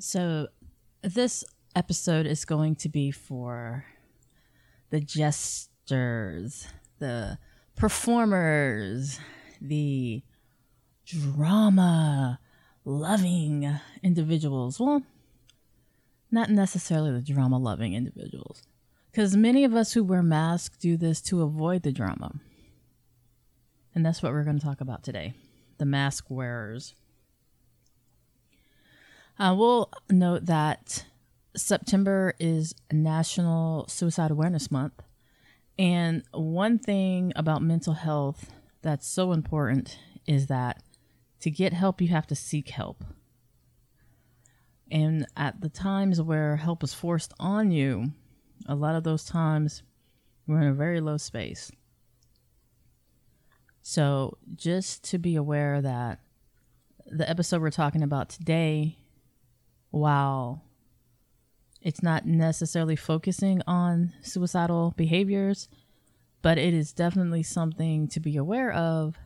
So, this episode is going to be for the jesters, the performers, the drama loving individuals. Well, not necessarily the drama loving individuals, because many of us who wear masks do this to avoid the drama. And that's what we're going to talk about today the mask wearers. Uh, we'll note that September is National Suicide Awareness Month. And one thing about mental health that's so important is that to get help, you have to seek help. And at the times where help is forced on you, a lot of those times we're in a very low space. So, just to be aware that the episode we're talking about today while it's not necessarily focusing on suicidal behaviors, but it is definitely something to be aware of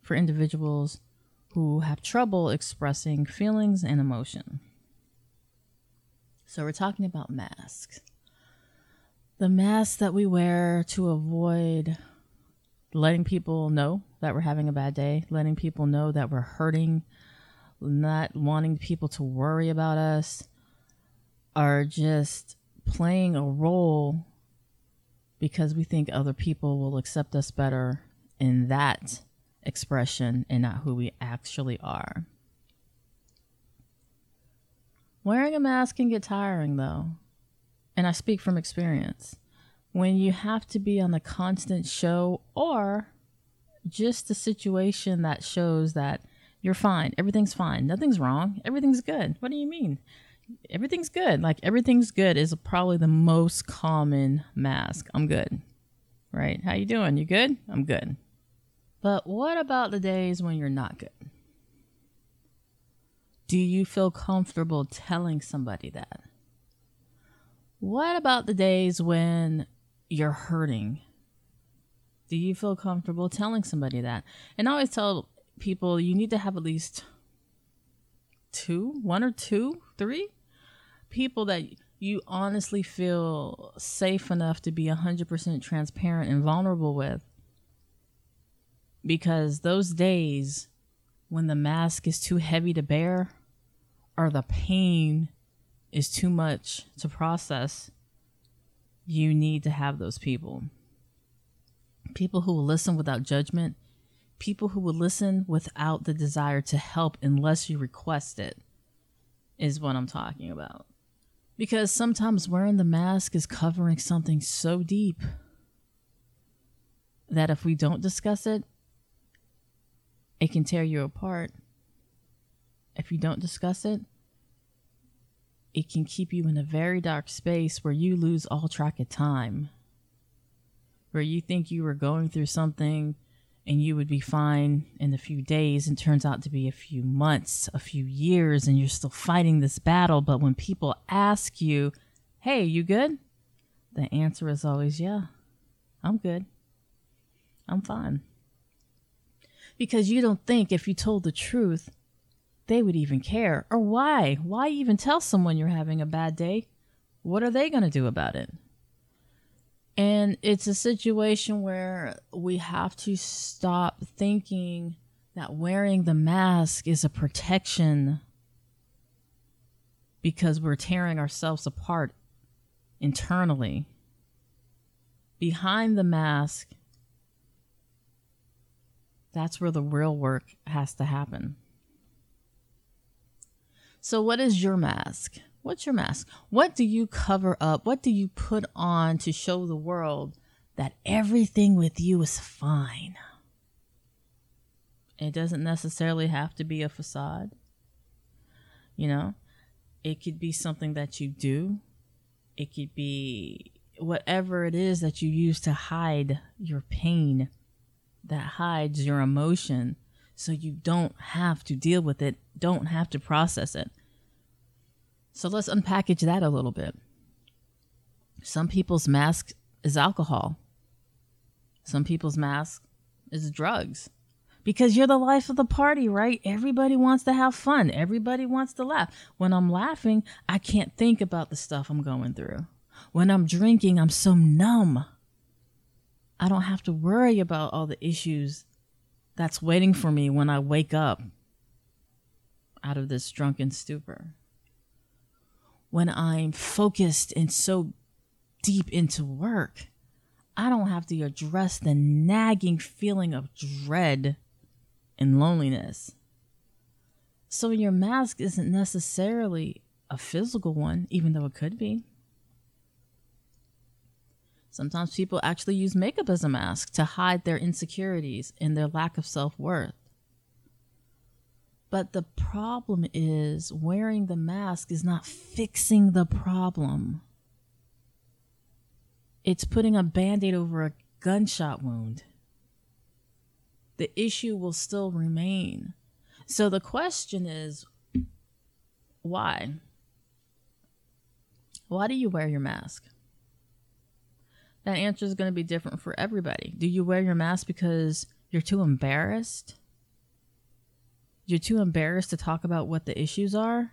for individuals who have trouble expressing feelings and emotion. So, we're talking about masks. The masks that we wear to avoid letting people know that we're having a bad day, letting people know that we're hurting, not wanting people to worry about us, are just playing a role because we think other people will accept us better in that expression and not who we actually are. Wearing a mask can get tiring though, and I speak from experience. When you have to be on a constant show or just a situation that shows that you're fine. Everything's fine. Nothing's wrong. Everything's good. What do you mean? Everything's good. Like everything's good is probably the most common mask. I'm good. Right? How you doing? You good? I'm good. But what about the days when you're not good? Do you feel comfortable telling somebody that? What about the days when you're hurting? Do you feel comfortable telling somebody that? And I always tell people you need to have at least two, one or two, three people that you honestly feel safe enough to be 100% transparent and vulnerable with. Because those days when the mask is too heavy to bear or the pain is too much to process, you need to have those people. People who will listen without judgment people who will listen without the desire to help unless you request it is what I'm talking about. Because sometimes wearing the mask is covering something so deep that if we don't discuss it, it can tear you apart. If you don't discuss it, it can keep you in a very dark space where you lose all track of time. Where you think you were going through something and you would be fine in a few days and turns out to be a few months, a few years, and you're still fighting this battle. But when people ask you, hey, you good? The answer is always, yeah, I'm good. I'm fine. Because you don't think if you told the truth, they would even care. Or why? Why even tell someone you're having a bad day? What are they going to do about it? And it's a situation where we have to stop thinking that wearing the mask is a protection because we're tearing ourselves apart internally. Behind the mask, that's where the real work has to happen. So, what is your mask? What's your mask? What do you cover up? What do you put on to show the world that everything with you is fine? It doesn't necessarily have to be a facade. You know, it could be something that you do, it could be whatever it is that you use to hide your pain, that hides your emotion, so you don't have to deal with it, don't have to process it. So let's unpackage that a little bit. Some people's mask is alcohol. Some people's mask is drugs. because you're the life of the party, right? Everybody wants to have fun. Everybody wants to laugh. When I'm laughing, I can't think about the stuff I'm going through. When I'm drinking, I'm so numb. I don't have to worry about all the issues that's waiting for me when I wake up out of this drunken stupor. When I'm focused and so deep into work, I don't have to address the nagging feeling of dread and loneliness. So your mask isn't necessarily a physical one, even though it could be. Sometimes people actually use makeup as a mask to hide their insecurities and their lack of self worth. But the problem is wearing the mask is not fixing the problem. It's putting a band aid over a gunshot wound. The issue will still remain. So the question is why? Why do you wear your mask? That answer is going to be different for everybody. Do you wear your mask because you're too embarrassed? You're too embarrassed to talk about what the issues are?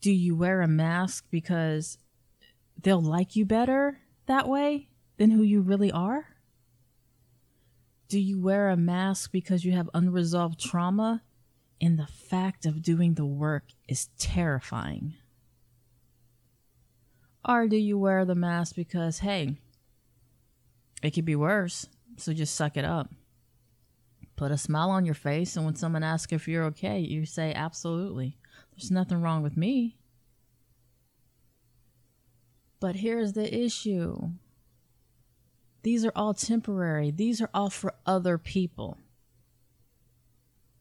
Do you wear a mask because they'll like you better that way than who you really are? Do you wear a mask because you have unresolved trauma and the fact of doing the work is terrifying? Or do you wear the mask because, hey, it could be worse, so just suck it up? Put a smile on your face, and when someone asks if you're okay, you say, absolutely. There's nothing wrong with me. But here's the issue these are all temporary, these are all for other people.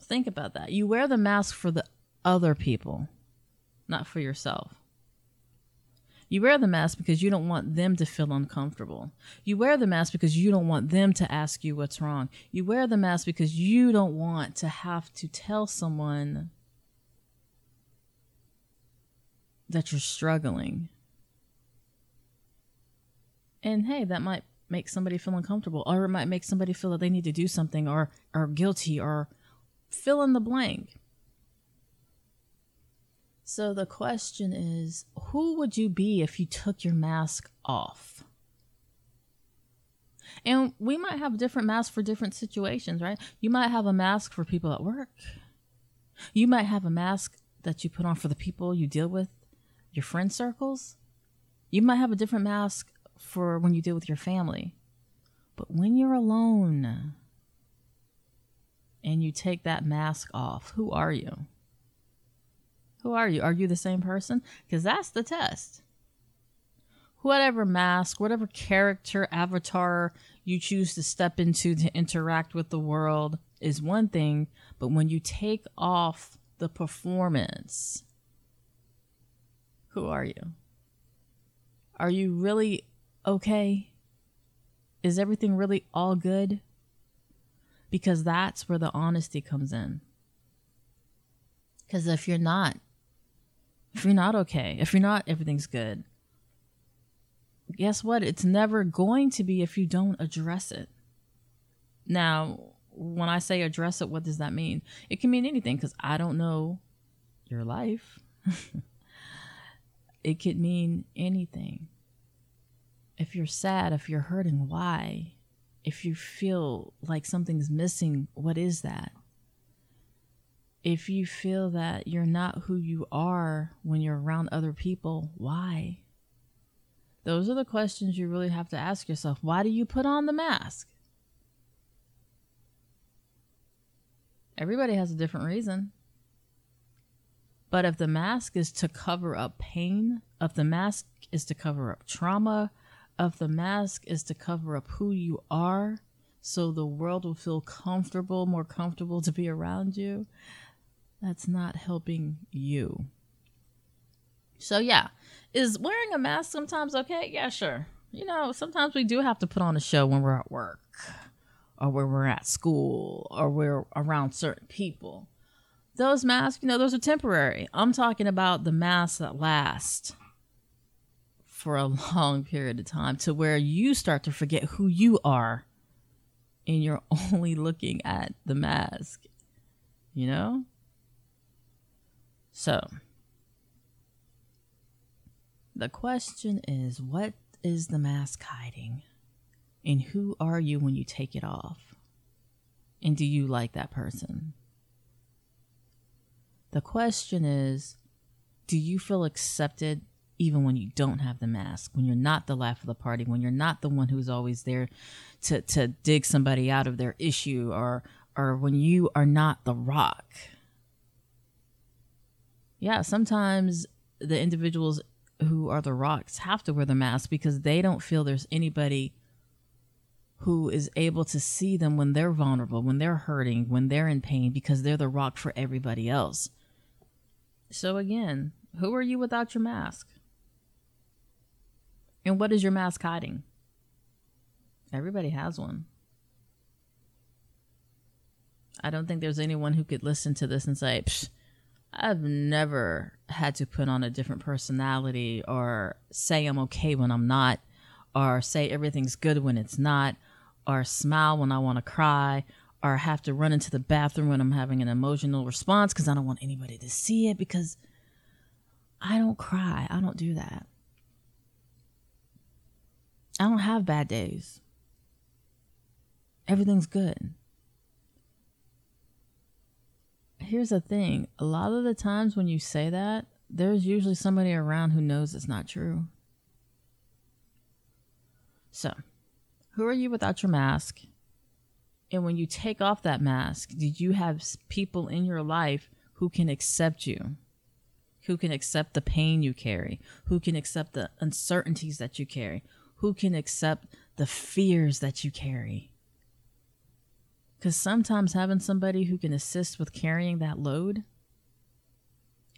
Think about that. You wear the mask for the other people, not for yourself. You wear the mask because you don't want them to feel uncomfortable. You wear the mask because you don't want them to ask you what's wrong. You wear the mask because you don't want to have to tell someone that you're struggling. And hey, that might make somebody feel uncomfortable or it might make somebody feel that they need to do something or are guilty or fill in the blank. So the question is who would you be if you took your mask off? And we might have different masks for different situations, right? You might have a mask for people at work. You might have a mask that you put on for the people you deal with, your friend circles. You might have a different mask for when you deal with your family. But when you're alone and you take that mask off, who are you? Who are you? Are you the same person? Because that's the test. Whatever mask, whatever character, avatar you choose to step into to interact with the world is one thing, but when you take off the performance, who are you? Are you really okay? Is everything really all good? Because that's where the honesty comes in. Because if you're not, if you're not okay, if you're not everything's good, guess what? It's never going to be if you don't address it. Now, when I say address it, what does that mean? It can mean anything because I don't know your life. it could mean anything. If you're sad, if you're hurting, why? If you feel like something's missing, what is that? If you feel that you're not who you are when you're around other people, why? Those are the questions you really have to ask yourself. Why do you put on the mask? Everybody has a different reason. But if the mask is to cover up pain, if the mask is to cover up trauma, if the mask is to cover up who you are, so the world will feel comfortable, more comfortable to be around you, that's not helping you. So, yeah, is wearing a mask sometimes okay? Yeah, sure. You know, sometimes we do have to put on a show when we're at work or when we're at school or we're around certain people. Those masks, you know, those are temporary. I'm talking about the masks that last for a long period of time to where you start to forget who you are and you're only looking at the mask, you know? So, the question is what is the mask hiding? And who are you when you take it off? And do you like that person? The question is do you feel accepted even when you don't have the mask, when you're not the life of the party, when you're not the one who's always there to, to dig somebody out of their issue, or or when you are not the rock? Yeah, sometimes the individuals who are the rocks have to wear the mask because they don't feel there's anybody who is able to see them when they're vulnerable, when they're hurting, when they're in pain, because they're the rock for everybody else. So, again, who are you without your mask? And what is your mask hiding? Everybody has one. I don't think there's anyone who could listen to this and say, I've never had to put on a different personality or say I'm okay when I'm not, or say everything's good when it's not, or smile when I want to cry or have to run into the bathroom when I'm having an emotional response because I don't want anybody to see it because I don't cry. I don't do that. I don't have bad days. Everything's good. Here's the thing a lot of the times when you say that, there's usually somebody around who knows it's not true. So, who are you without your mask? And when you take off that mask, did you have people in your life who can accept you? Who can accept the pain you carry? Who can accept the uncertainties that you carry? Who can accept the fears that you carry? Because sometimes having somebody who can assist with carrying that load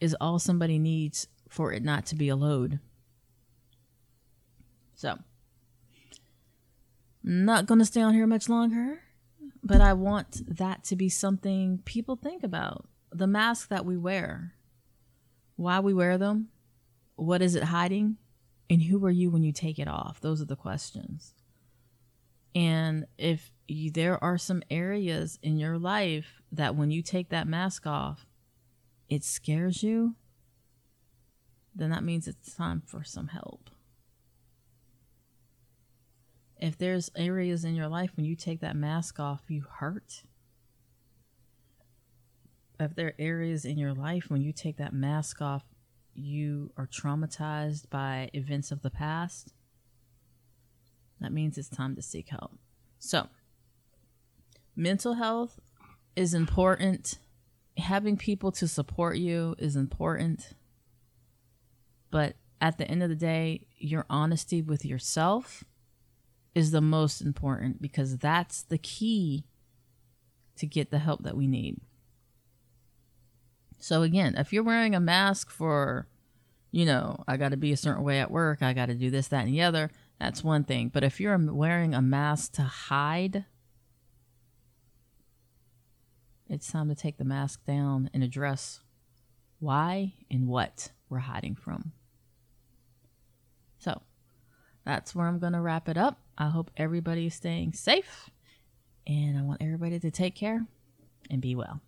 is all somebody needs for it not to be a load. So, not going to stay on here much longer, but I want that to be something people think about. The mask that we wear, why we wear them, what is it hiding, and who are you when you take it off? Those are the questions. And if you, there are some areas in your life that when you take that mask off, it scares you, then that means it's time for some help if there's areas in your life when you take that mask off, you hurt. If there are areas in your life when you take that mask off, you are traumatized by events of the past, that means it's time to seek help. So, mental health is important. Having people to support you is important. But at the end of the day, your honesty with yourself is the most important because that's the key to get the help that we need. So again, if you're wearing a mask for, you know, I got to be a certain way at work, I got to do this, that, and the other, that's one thing. But if you're wearing a mask to hide, it's time to take the mask down and address why and what we're hiding from. So that's where I'm going to wrap it up. I hope everybody is staying safe, and I want everybody to take care and be well.